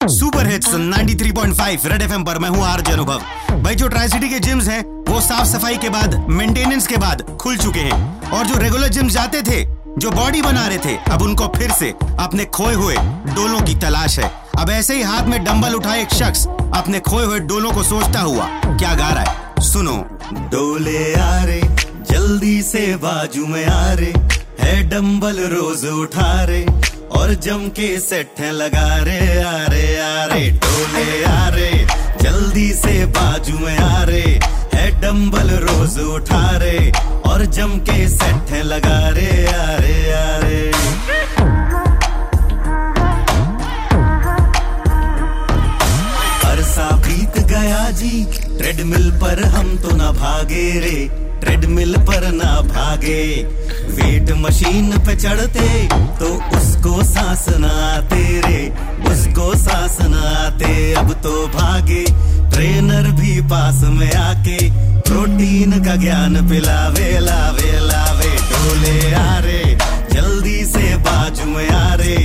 Super hits 93.5 red FM पर मैं हूँ आरजे अनुभव। भाई जो ट्राई सिटी के जिम्स हैं वो साफ़ सफ़ाई के बाद मेंटेनेंस के बाद खुल चुके हैं। और जो रेगुलर जिम्स जाते थे जो बॉडी बना रहे थे अब उनको फिर से अपने खोए हुए डोलों की तलाश है। अब ऐसे ही हाथ में डंबल उठाए एक शख्स अपने खोए हुए डोलों को सोचता हुआ क्या गा रहा है? सुनो। डोले आ रे जल्दी से बाजू में आ रे है डंबल रोज उठा रे। और जम के है लगा रे, आ रे आ रे डोले आ रे। जल्दी से बाजू में आ रे। है डंबल रोज उठा रे। और जम के है लगा रे, आ रे आ रे। गया जी, ट्रेडमिल पर हम तो ना भागे रे। ट्रेडमिल पर ना भागे। वेट मशीन पे चढ़ते तो उसको सांस ना आते रे उसको सांस ना आते अब तो भागे ट्रेनर भी पास में आके। प्रोटीन का ज्ञान पिलावे, लावे लावे। डोले आ रे जल्दी से बाजू में आ रे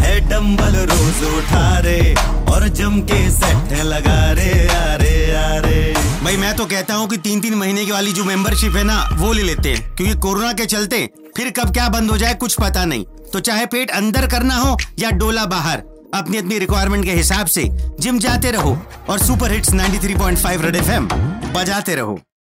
है डम्बल रोज उठा रे और जम के सेट लगा रे आ रे आ रे भाई, मैं तो कहता हूँ कि तीन तीन महीने की वाली जो मेंबरशिप है ना, वो ले लेते हैं। क्योंकि कोरोना के चलते फिर कब क्या बंद हो जाए कुछ पता नहीं। तो चाहे पेट अंदर करना हो या डोला बाहर, अपनी अपनी रिक्वायरमेंट के हिसाब से जिम जाते रहो और सुपर हिट्स 93.5 रेड एफएम बजाते रहो।